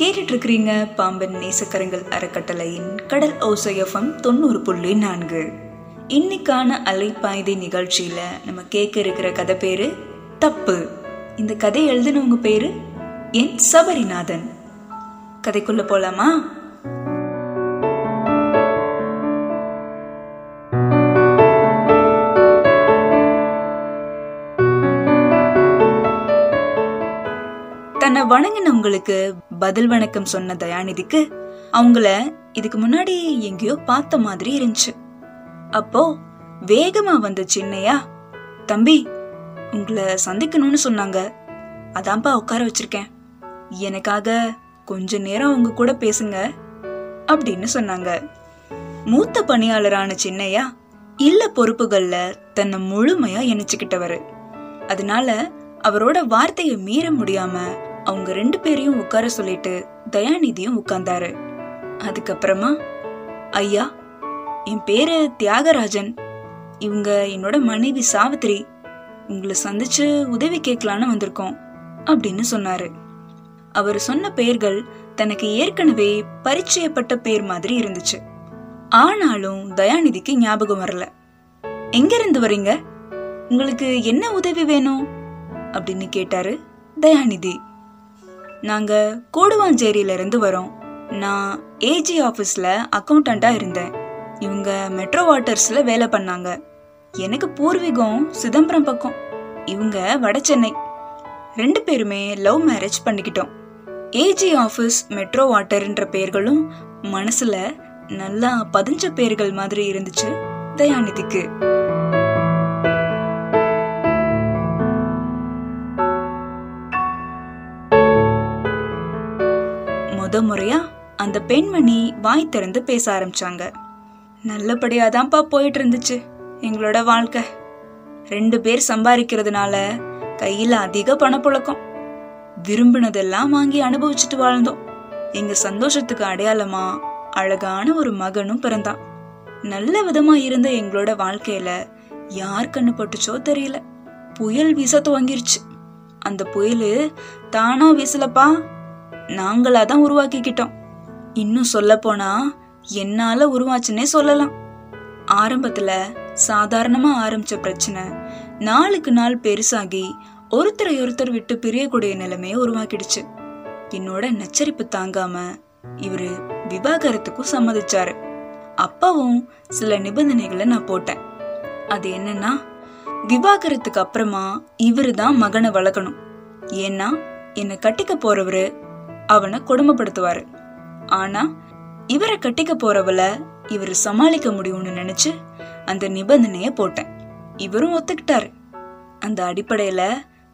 கேட்டுட்ருக்கிறீங்க பாம்பன் நேசக்கரங்கள் அறக்கட்டளையின் கடல் ஓசையஃபம் தொண்ணூறு புள்ளி நான்கு. இன்னைக்கான அலைப்பாய்தி நிகழ்ச்சியில் நம்ம கேட்க இருக்கிற கதை பேரு தப்பு. இந்த கதை எழுதினவங்க பேரு என் சபரிநாதன். கதைக்குள்ள போலாமா? தன்னை வணங்கினவங்களுக்கு பதில் வணக்கம் சொன்ன தயாநிதிக்கு அவங்கள இதுக்கு முன்னாடி எங்கேயோ பார்த்த மாதிரி இருந்துச்சு. அப்போ வேகமா வந்த சின்னையா தம்பி உங்களை சந்திக்கணும்னு சொன்னாங்க. அதான்ப்பா உட்கார வச்சிருக்கேன். எனக்காக கொஞ்ச நேரம் உங்க கூட பேசுங்க அப்படின்னு சொன்னாங்க. மூத்த பணியாளரான சின்னையா இல்ல பொறுப்புகள்ல தன்னை முழுமையா இணைச்சுக்கிட்டவர். அதனால அவரோட வார்த்தையை மீற முடியாம அவங்க ரெண்டு பேரையும் உட்கார சொல்லிட்டு தயாநிதியும் உட்கார்ந்தாரு. அதுக்கப்புறமா ஐயா என் பேரு தியாகராஜன். இவங்க என்னோட மனைவி சாவித்திரி உங்களை சந்திச்சு உதவி கேட்கலான்னு வந்திருக்கோம் அப்படின்னு சொன்னாரு. அவர் சொன்ன பெயர்கள் தனக்கு ஏற்கனவே பரிச்சயப்பட்ட பேர் மாதிரி இருந்துச்சு. ஆனாலும் தயாநிதிக்கு ஞாபகம் வரல. எங்க இருந்து வரீங்க உங்களுக்கு என்ன உதவி வேணும்? அப்படின்னு கேட்டாரு தயாநிதி. நாங்கள் கூடுவாஞ்சேரியிலேருந்து வரோம். நான் ஏஜி ஆஃபீஸில் அக்கௌண்டண்ட்டாக இருந்தேன். இவங்க மெட்ரோ வாட்டர்ஸில் வேலை பண்ணாங்க. எனக்கு பூர்வீகம் சிதம்பரம் பக்கம். இவங்க வட சென்னை. ரெண்டு பேருமே லவ் மேரேஜ் பண்ணிக்கிட்டோம். ஏஜி ஆஃபீஸ் மெட்ரோ வாட்டர்ன்ற பெயர்களும் மனசில் நல்லா பதிஞ்ச பெயர்கள் மாதிரி இருந்துச்சு தயாநிதிக்கு. முத முறையா அந்த பெண்மணி வாய் திறந்து பேச ஆரம்பிச்சாங்க. நல்லபடியாக தான்ப்பா போயிட்டு இருந்துச்சு எங்களோட வாழ்க்கை. ரெண்டு பேர் சம்பாதிக்கிறதுனால கையில அதிக பணப்புழக்கம். விரும்பினதெல்லாம் வாங்கி அனுபவிச்சுட்டு வாழ்ந்தோம். எங்க சந்தோஷத்துக்கு அடையாளமா அழகான ஒரு மகனும் பிறந்தான். நல்ல விதமா இருந்த எங்களோட வாழ்க்கையில யார் கண்ணு பட்டுச்சோ தெரியல. புயல் வீச துவங்கிருச்சு. அந்த புயலு தானா வீசலப்பா. நாங்களா தான் உருவாக்கிக்கிட்டோம். இன்னும் சொல்ல போனா என்னால உருவாச்சுன்னே சொல்லலாம். ஆரம்பத்துல சாதாரணமா ஆரம்பிச்ச பிரச்சனை நாளுக்கு நாள் பெருசாகி ஒருத்தரை ஒருத்தர் விட்டு பிரியக்கூடிய நிலைமையை உருவாக்கிடுச்சு. என்னோட நச்சரிப்பு தாங்காம இவரு விவாகரத்துக்கும் சம்மதிச்சாரு. அப்பவும் சில நிபந்தனைகளை நான் போட்டேன். அது என்னன்னா விவாகரத்துக்கு அப்புறமா இவரு தான் மகனை வளர்க்கணும். ஏன்னா என்னை கட்டிக்க போறவரு அவனை கொடுமைப்படுத்துவாரு. ஆனா இவரை கட்டிக்க போறவள இவர் சமாளிக்க முடியும்னு நினைச்சு அந்த நிபந்தனைய போட்டேன். இவரும் ஒத்துக்கிட்டாரு. அந்த அடிப்படையில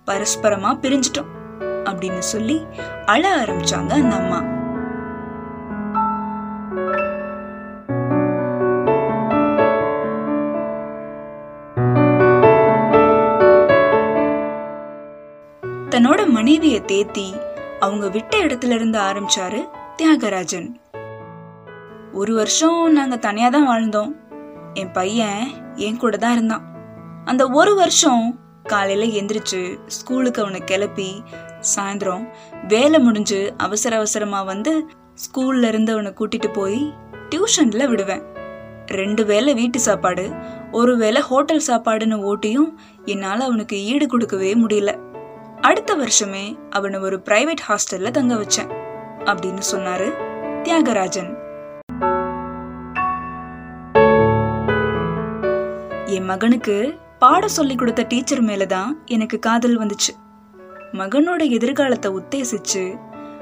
பரஸ்பரமா பிரிஞ்சிட்டோம் அப்படின்னு சொல்லி அழ ஆரம்பிச்சாங்க அந்த அம்மா. தன்னோட மனைவியை தேத்தி அவங்க விட்ட இடத்துல இருந்து ஆரம்பிச்சாரு தியாகராஜன். ஒரு வருஷம் நாங்க தனியா தான் வாழ்ந்தோம். என் பையன் என் கூட தான் இருந்தான். அந்த ஒரு வருஷம் காலையில எந்திரிச்சு ஸ்கூலுக்கு அவனை கிளப்பி சாயந்தரம் வேலை முடிஞ்சு அவசர அவசரமா வந்து ஸ்கூல்ல இருந்து அவனை கூட்டிட்டு போய் டியூஷன்ல விடுவேன். ரெண்டு வேளை வீட்டு சாப்பாடு ஒரு வேளை ஹோட்டல் சாப்பாடுன்னு ஓட்டியும் என்னால அவனுக்கு ஈடு கொடுக்கவே முடியல. அடுத்த வருஷமே அவனை ஒரு பிரைவேட் ஹாஸ்டல்ல தங்க வச்சேன். அப்படின்னு சொன்னாரு தியாகராஜன். என் மகனுக்கு பாட சொல்லி கொடுத்த டீச்சர் மேலதான் எனக்கு காதல் வந்துச்சு. மகனோட எதிர்காலத்தை உத்தேசிச்சு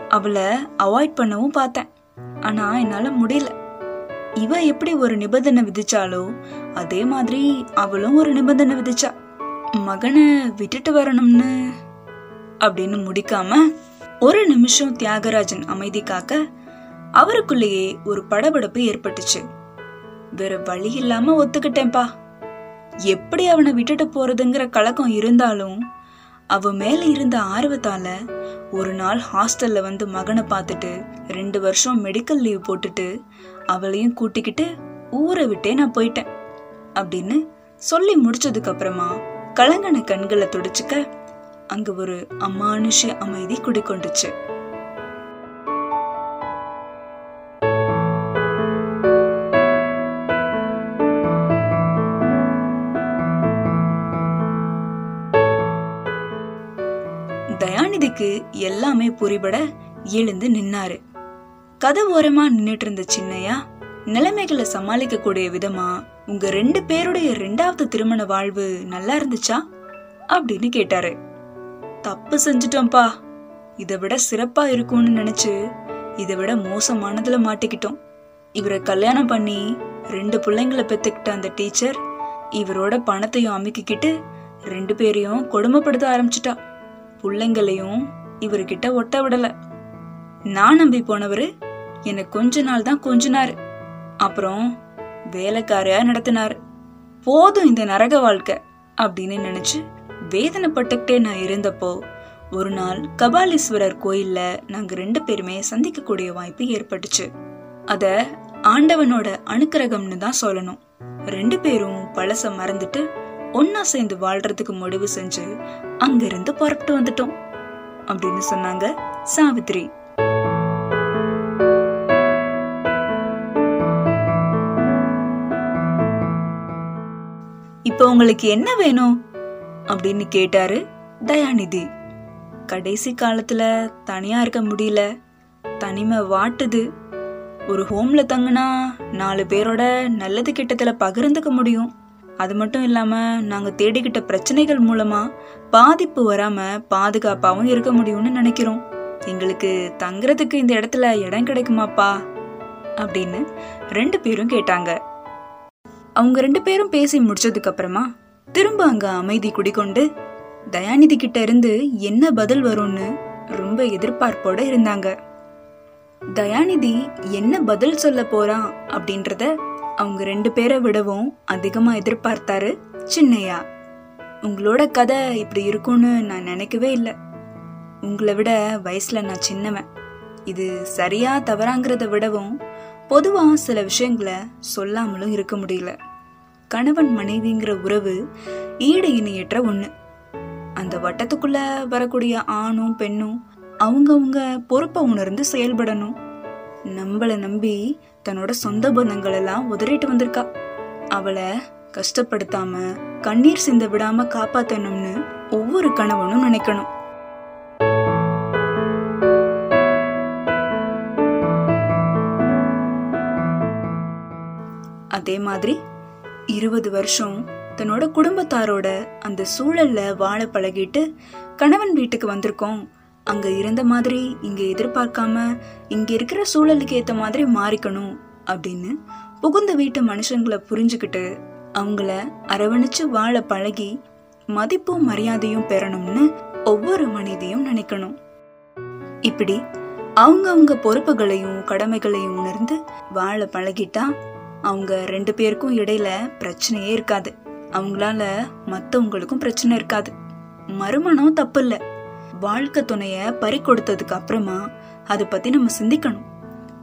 அவளை அவாய்ட் பண்ணவும் பார்த்தேன். ஆனா என்னால முடியல. இவ எப்படி ஒரு நிபந்தனை விதிச்சாலோ அதே மாதிரி அவளும் ஒரு நிபந்தனை விதிச்சா. மகனை விட்டுட்டு வரணும்னு அப்படின்னு முடிக்காம ஒரு நிமிஷம் தியாகராஜன் அமைதி காக்க அவருக்குள்ளேயே ஒரு படபடப்பு ஏற்பட்டுச்சு. வேற வழி இல்லாம ஒத்துக்கிட்டேன்பா எப்படி அவனை விட்டுட்டு போறதுங்கிற கலக்கம் இருந்தாலும் அவ மேல இருந்த ஆர்வத்தால ஒரு நாள் ஹாஸ்டல்ல வந்து மகனை பார்த்துட்டு ரெண்டு வருஷம் மெடிக்கல் லீவ் போட்டுட்டு அவளையும் கூட்டிக்கிட்டு ஊரை விட்டே நான் போயிட்டேன் அப்படின்னு சொல்லி முடிச்சதுக்கு அப்புறமா கலங்கன கண்களை துடைச்சுக்க அங்கே ஒரு அமானுஷ அமைதி குடிக்கொண்டுச்சு தயாநிதிக்கு எல்லாமே புரிபட எழுந்து நின்னாரு. கதை ஓரமா நின்னுட்டு இருந்த சின்னையா நிலைமைகளை சமாளிக்க கூடிய விதமா உங்க ரெண்டு பேருடைய ரெண்டாவது திருமண வாழ்வு நல்லா இருந்துச்சா? அப்படின்னு கேட்டாரு. தப்பு செஞ்சிட்டோம்ப்பா. இதை விட சிறப்பா இருக்கும்னு நினைச்சு இதை விட மோசமானதுல மாட்டிக்கிட்டோம். இவரை கல்யாணம் பண்ணி ரெண்டு பிள்ளைங்களை பெத்துக்கிட்ட அந்த டீச்சர் இவரோட பணத்தையும் அமுக்கிக்கிட்டு ரெண்டு பேரையும் கொடுமைப்படுத்த ஆரம்பிச்சிட்டா. பிள்ளைங்களையும் இவர்கிட்ட ஒட்ட விடல. நான் நம்பி போனவரு என்னை கொஞ்ச நாள் தான் கொஞ்சினாரு. அப்புறம் வேலைக்காரையா நடத்தினாரு. போதும் இந்த நரக வாழ்க்கை அப்படின்னு நினைச்சு வேதனைப்பட்டுக்கிட்டே நான் இருந்தப்போ ஒரு நாள் கபாலீஸ்வரர் கோயில்ல நாங்க ரெண்டு பேருமே சந்திக்கக்கூடிய வாய்ப்பு ஏற்பட்டுச்சு. அத ஆண்டவனோட அனுக்கிரகம்னு தான் சொல்லணும். ரெண்டு பேரும் பழச மறந்துட்டு ஒன்னா சேர்ந்து வாழ்றதுக்கு முடிவு செஞ்சு அங்கிருந்து புறப்பட்டு வந்துட்டோம். அப்படின்னு சொன்னாங்க சாவித்ரி. இப்போ உங்களுக்கு என்ன வேணும்? அப்படின்னு கேட்டாரு தயாநிதி. கடைசி காலத்துல தனியா இருக்க முடியல. தனிமை வாட்டுது. ஒரு ஹோம்ல தங்கினா நாலு பேரோட நல்லது கிட்டத்தில் பகிர்ந்துக்க முடியும். அது மட்டும் இல்லாம நாங்க தேடிக்கிட்ட பிரச்சனைகள் மூலமா பாதிப்பு வராம பாதுகாப்பாகவும் இருக்க முடியும்னு நினைக்கிறோம். எங்களுக்கு தங்குறதுக்கு இந்த இடத்துல இடம் கிடைக்குமாப்பா? அப்படின்னு ரெண்டு பேரும் கேட்டாங்க. அவங்க ரெண்டு பேரும் பேசி முடிச்சதுக்கு அப்புறமா திரும்ப அங்க அமைதி குடிக்கொண்டு தயாநிதி கிட்ட இருந்து என்ன பதில் வரும்னு ரொம்ப எதிர்பார்ப்போட இருந்தாங்க. தயாநிதி என்ன பதில் சொல்ல போறான் அப்படின்றத அவங்க ரெண்டு பேரை விடவும் அதிகமா எதிர்பார்த்தாரு சின்னையா. உங்களோட கதை இப்படி இருக்கும்னு நான் நினைக்கவே இல்லை. உங்களை விட வயசுல நான் சின்னவன். இது சரியா தவறாங்கிறத விடவும் பொதுவா சில விஷயங்களை சொல்லாமலும் இருக்க முடியல. கணவன் மனைவிங்கிற உறவு ஈடு இணையற்ற ஒண்ணு. அந்த வட்டத்துக்குள்ள வரக்கூடிய ஆணும் பெண்ணும் அவங்கவுங்க பொறுப்பை உணர்ந்து செயல்படணும். நம்மளை நம்பி தன்னோட சொந்த பந்தங்கள் எல்லாம் உதறிட்டு வந்திருக்கா. அவளை கஷ்டப்படுத்தாம கண்ணீர் சிந்த விடாம காப்பாத்தணும்னு ஒவ்வொரு கணவனும் நினைக்கணும். அதே மாதிரி இருபது வருஷம் தன்னோட குடும்பத்தாரோட அந்த சூழல்ல வாழ பழகிட்டு கணவன் வீட்டுக்கு வந்திருக்கோம். அங்க இருந்த மாதிரி இங்க எதிர்பார்க்காம இங்க இருக்கிற சூழலுக்கு ஏத்த மாதிரி மாறிக்கணும் அப்படின்னு புகுந்த வீட்டு மனுஷங்களை புரிஞ்சுக்கிட்டு அவங்கள அரவணைச்சு வாழ பழகி மதிப்பும் மரியாதையும் பெறணும்னு ஒவ்வொரு மனிதையும் நினைக்கணும். இப்படி அவங்க அவங்க பொறுப்புகளையும் கடமைகளையும் உணர்ந்து வாழ பழகிட்டா அவங்க ரெண்டு பேருக்கும் இடையில பிரச்சனையே இருக்காது. அவங்களால மற்றவங்களுக்கும் பிரச்சனை இருக்காது. மறுமணம் தப்பு இல்லை வாழ்க்கை துணைய பறி கொடுத்ததுக்கு அப்புறமா அதை பத்தி நம்ம சிந்திக்கணும்.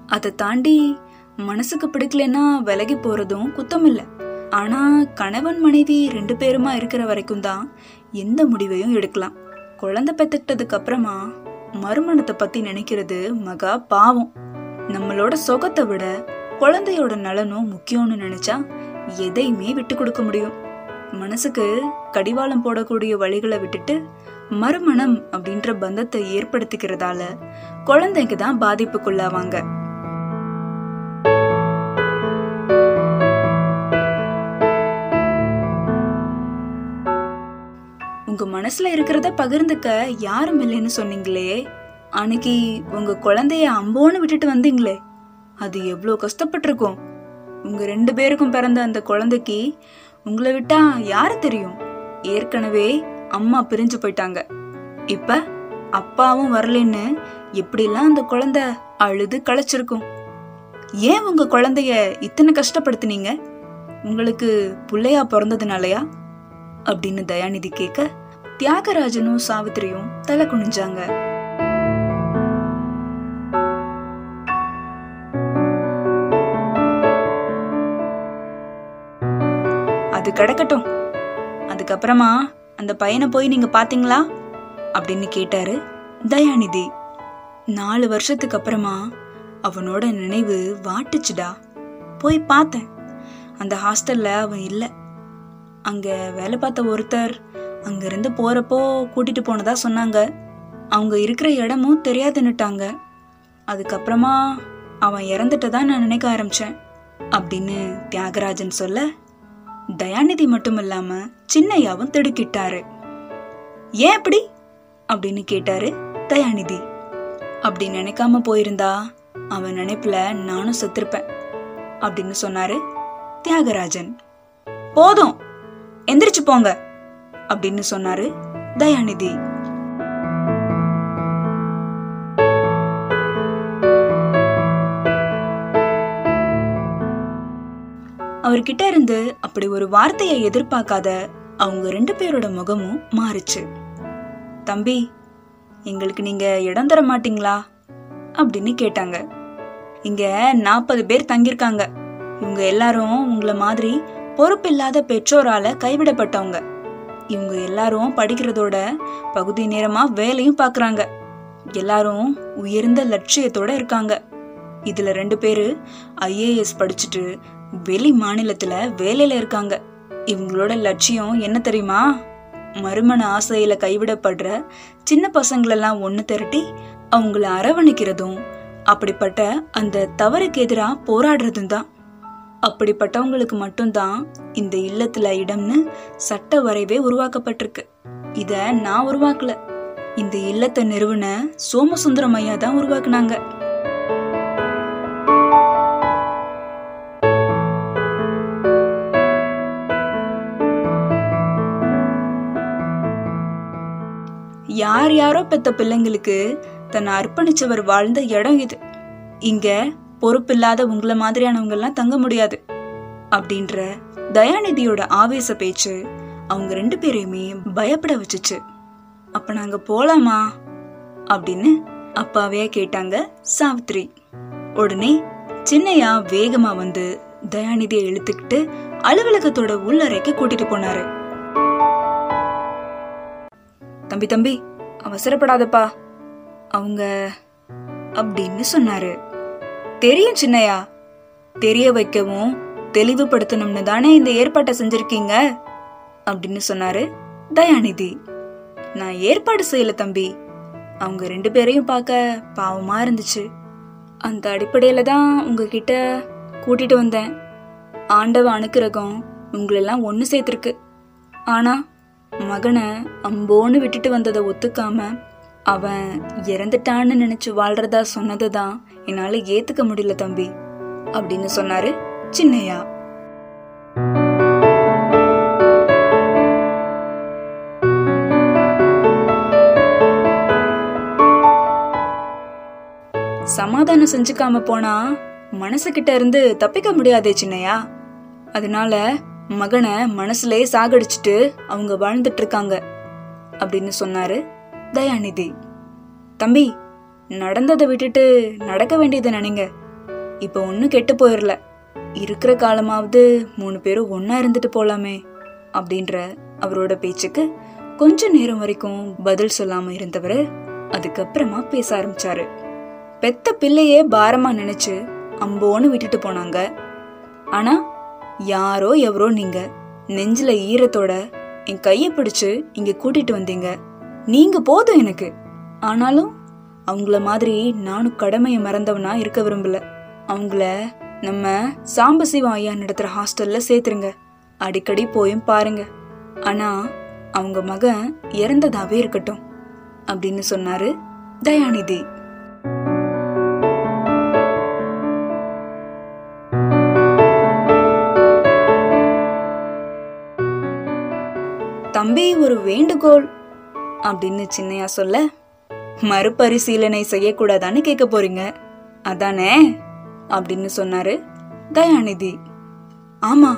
அதை தாண்டி மனசுக்கு பிடிக்கலன்னா விலகி போறதும் குத்தம் இல்லை ஆனா கணவன் மனைவி ரெண்டு பேருமா இருக்கிற வரைக்கும் தான் எந்த முடிவையும் எடுக்கலாம். குழந்தை பெத்துக்கிட்டதுக்கு அப்புறமா மறுமணத்தை பத்தி நினைக்கிறது மகா பாவம். நம்மளோட சுகத்தை விட குழந்தையோட நலனும் முக்கியம்னு நினைச்சா எதையுமே விட்டு கொடுக்க முடியும். மனசுக்கு கடிவாளம் போடக்கூடிய வழிகளை விட்டுட்டு மறுமணம் அப்படின்ற பந்தத்தை ஏற்படுத்திக்கிறதால குழந்தைக்கு தான் பாதிப்புக்குள்ளாவாங்க. உங்க மனசுல இருக்கிறத பகிர்ந்துக்க யாரும் இல்லைன்னு சொன்னீங்களே அன்னைக்கு உங்க குழந்தைய அம்போன்னு விட்டுட்டு வந்தீங்களே. அது எவ்வளோ கஷ்டப்பட்டிருக்கும். உங்க ரெண்டு பேருக்கும் பிறந்த அந்த குழந்தைக்கு உங்களை விட்டா யாரு தெரியும்? ஏற்கனவே அம்மா பிரிஞ்சு போயிட்டாங்க. இப்ப அப்பாவும் வரலன்னு எப்படிலாம் அந்த குழந்தை அழுது களைச்சிருக்கும்? ஏன் உங்க குழந்தைய இத்தனை கஷ்டப்படுத்தினீங்க? உங்களுக்கு பிள்ளையா பிறந்ததுனாலயா? அப்படின்னு தயாநிதி கேட்க தியாகராஜனும் சாவித்திரியும் தலை குனிஞ்சாங்க. அது கிடக்கட்டும். அதுக்கப்புறமா அந்த பையனை போய் நீங்க பாத்தீங்களா? அப்படின்னு கேட்டாரு தயாநிதி. நாலு வருஷத்துக்கு அப்புறமா அவனோட நினைவு வாட்டுச்சுடா. போய் பார்த்தேன். அந்த ஹாஸ்டல்ல அவன் இல்லை. அங்க வேலை பார்த்த ஒருத்தர் அங்கிருந்து போறப்போ கூட்டிட்டு போனதா சொன்னாங்க. அவங்க இருக்கிற இடமும் தெரியாதுன்னுட்டாங்க. அதுக்கப்புறமா அவன் இறந்துட்டதா நான் நினைக்க ஆரம்பிச்சேன். அப்படின்னு தியாகராஜன் சொல்ல தயாநிதி மட்டும் இல்லாம சின்னையாவும் திடுக்கிட்டாரு. ஏன் அப்படி? அப்படின்னு கேட்டாரு தயாநிதி. அப்படி நினைக்காம போயிருந்தா அவன் நினைப்புல நானும் செத்திருப்பேன் அப்படின்னு சொன்னாரு தியாகராஜன். போதும் எந்திரிச்சு போங்க அப்படின்னு சொன்னாரு தயாநிதி. அவர்கிட்ட இருந்து அப்படி ஒரு வார்த்தையை எதிர்பார்க்காத அவங்க ரெண்டு பேரோட முகமும் மாறுச்சு. தம்பி எங்களுக்கு நீங்க இடம் தர மாட்டீங்களா? அப்படின்னு கேட்டாங்க. இங்க நாற்பது பேர் தங்கியிருக்காங்க. இவங்க எல்லாரும் உங்களை மாதிரி பொறுப்பில்லாத பெற்றோரால கைவிடப்பட்டவங்க. இவங்க எல்லாரும் படிக்கிறதோட பகுதி நேரமா வேலையும் பார்க்குறாங்க எல்லாரும் உயர்ந்த லட்சியத்தோட இருக்காங்க. இதுல ரெண்டு பேரு ஐஏஎஸ் படிச்சுட்டு வெளி மாநிலத்துல வேலையில இருக்காங்க. இவங்களோட லட்சியம் என்ன தெரியுமா? மறுமண ஆசையில கைவிடப்படுற சின்ன பசங்களெல்லாம் ஒன்று திரட்டி அவங்கள அரவணைக்கிறதும் அப்படிப்பட்ட அந்த தவறுக்கு எதிராக போராடுறதும் தான் அப்படிப்பட்டவங்களுக்கு மட்டும்தான் இந்த இல்லத்துல இடம்னு சட்ட வரைவே உருவாக்கப்பட்டிருக்கு. இத நான் உருவாக்கல. இந்த இல்லத்தை நிறுவன சோமசுந்தரம் ஐயா தான் உருவாக்குனாங்க. யார் யாரோ பெத்த பிள்ளைங்களுக்கு தன்னை அர்ப்பணிச்சவர் வாழ்ந்த இடம் இது. இங்க பொறுப்பில்லாத உங்களை மாதிரியானவங்க எல்லாம் தங்க முடியாது அப்படின்ற தயாநிதியோட ஆவேச பேச்சு அவங்க ரெண்டு பேரையுமே பயப்பட வச்சுச்சு. அப்ப நாங்க போலாமா? அப்படின்னு அப்பாவே கேட்டாங்க சாவித்ரி. உடனே சின்னையா வேகமா வந்து தயாநிதியை இழுத்துக்கிட்டு அலுவலகத்தோட உள்ளறைக்கு கூட்டிட்டு போனாரு. தம்பி தம்பி அவசரப்படாதப்பா. அவங்க அப்படின்னு சொன்னாரு. தெரியும் சின்னையா. தெரிய வைக்கவும் தெளிவுபடுத்தணும்னு தானே இந்த ஏற்பாட்டை செஞ்சிருக்கீங்க? அப்படின்னு சொன்னாரு தயாநிதி. நான் ஏற்பாடு செய்யல தம்பி. அவங்க ரெண்டு பேரையும் பார்க்க பாவமா இருந்துச்சு. அந்த அடிப்படையில தான் உங்ககிட்ட கூட்டிட்டு வந்தேன். ஆண்டவ அனுக்கிரகம் உங்களெல்லாம் ஒன்று சேர்த்துருக்கு. ஆனா மகனை அம்போன்னு விட்டுட்டு வந்ததை ஒத்துக்காம அவன் இறந்துட்டான்னு நினைச்சு வாழ்றதா சொன்னதுதான் என்னால ஏத்துக்க முடியல தம்பி அப்படின்னு சொன்னாரு சின்னையா. சமாதானம் செஞ்சுக்காம போனா மனசுகிட்ட இருந்து தப்பிக்க முடியாதே சின்னையா. அதனால மகனை மனசுலயே சாகடிச்சிட்டு அவங்க வாழ்ந்துட்டு இருக்காங்க அப்படின்னு சொன்னாரு தயாநிதி. தம்பி நடந்ததை விட்டுட்டு நடக்க வேண்டியதை நினைங்க. இப்ப ஒன்னும் கெட்டு போயிடல இருக்கிற காலமாவது மூணு பேரும் ஒன்னா இருந்துட்டு போலாமே அப்படின்ற அவரோட பேச்சுக்கு கொஞ்ச நேரம் வரைக்கும் பதில் சொல்லாம இருந்தவர் அதுக்கப்புறமா பேச ஆரம்பிச்சாரு. பெத்த பிள்ளையே பாரமா நினைச்சு அம்போன்னு விட்டுட்டு போனாங்க. ஆனா யாரோ எவரோ நீங்க. நெஞ்சில ஈரத்தோட என் கைய பிடிச்சு இங்க கூட்டிட்டு வந்தீங்க. நீங்க போதும் எனக்கு. ஆனாலும் அவங்கள மாதிரி நானும் கடமையை மறந்தவனா இருக்க விரும்பல. அவங்கள நம்ம சாம்பசிவம் ஐயா நடத்துற ஹாஸ்டல்ல சேர்த்துருங்க. அடிக்கடி போயும் பாருங்க. ஆனா அவங்க மகன் இறந்ததாவே இருக்கட்டும். அப்படின்னு சொன்னாரு தயாநிதி. தம்பி ஒரு வேண்டுகோள் அப்படின்னு சின்னையா சொல்ல மறுபரிசீலனை செய்யக்கூடாதான்னு கேட்க போறீங்க. அதானே? அப்படின்னு சொன்னாரு தயாநிதி. ஆமா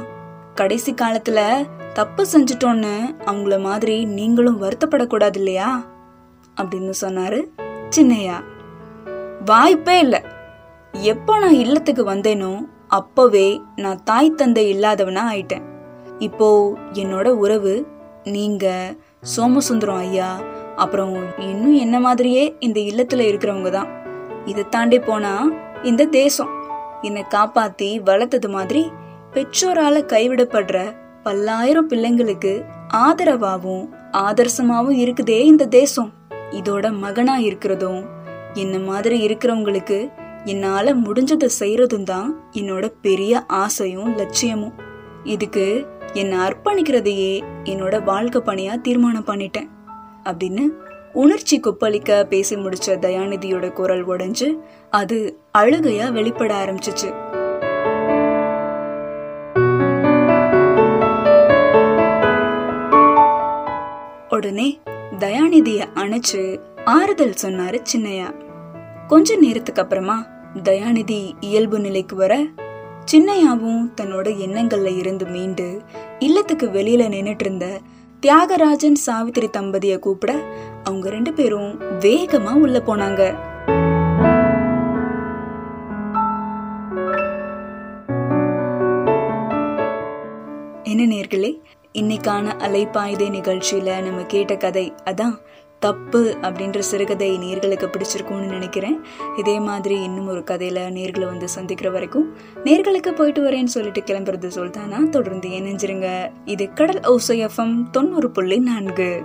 கடைசி காலத்துல தப்பு செஞ்சிட்டோன்னு அவங்கள மாதிரி நீங்களும் வருத்தப்படக்கூடாது இல்லையா? அப்படின்னு சொன்னாரு சின்னையா. வாய்ப்பே இல்லை. எப்போ நான் இல்லத்துக்கு வந்தேனோ அப்பவே நான் தாய் தந்தை இல்லாதவனா ஆயிட்டேன். இப்போ என்னோட உறவு நீங்கள் சோமசுந்தரம் ஐயா அப்புறம் இன்னும் என்ன மாதிரியே இந்த இல்லத்தில் இருக்கிறவங்க தான். இதை தாண்டி போனால் இந்த தேசம் என்னை காப்பாற்றி வளர்த்தது மாதிரி பெற்றோரால் கைவிடப்படுற பல்லாயிரம் பிள்ளைங்களுக்கு ஆதரவாகவும் ஆதர்சமாகவும் இருக்குதே இந்த தேசம். இதோட மகனா இருக்கிறதும் என்ன மாதிரி இருக்கிறவங்களுக்கு என்னால் முடிஞ்சதை செய்கிறதும் தான் என்னோட பெரிய ஆசையும் லட்சியமும். இதுக்கு என்னை அர்ப்பணிக்கிறதையே என்னோட வாழ்க்கை பணியா தீர்மானம் பண்ணிட்டேன். அப்படின்னு உணர்ச்சி கொப்பளிக்க பேசி முடிச்ச தயாநிதியோட குரல் உடைஞ்சு அது அழுகையா வெளிப்பட ஆரம்பிச்சிச்சு. உடனே தயாநிதிய அணைச்சு ஆறுதல் சொன்னாரு சின்னையா. கொஞ்ச நேரத்துக்கு அப்புறமா தயாநிதி இயல்பு நிலைக்கு வர சின்னையாவும் தன்னோட எண்ணங்கள்ல இருந்து மீண்டு இல்லத்துக்கு வெளியில நின்னுட்டு இருந்த தியாகராஜன் சாவித்திரி தம்பதிய கூப்பிட அவங்க ரெண்டு பேரும் வேகமா உள்ள போனாங்க. என்ன நேர்களே இன்னைக்கான அலைப்பாய்தே நிகழ்ச்சியில நம்ம கேட்ட கதை அதான் தப்பு அப்படின்ற சிறுகதை நேர்களுக்கு பிடிச்சிருக்கும்னு நினைக்கிறேன். இதே மாதிரி இன்னும் ஒரு கதையில நேர்களை வந்து சந்திக்கிற வரைக்கும் நேர்களுக்கு போயிட்டு வரேன்னு சொல்லிட்டு கிளம்புறது சொல்தானா தொடர்ந்து இணைஞ்சிருங்க. இது கடல் ஓசை எஃப்எம் தொண்ணூறு புள்ளி நான்கு.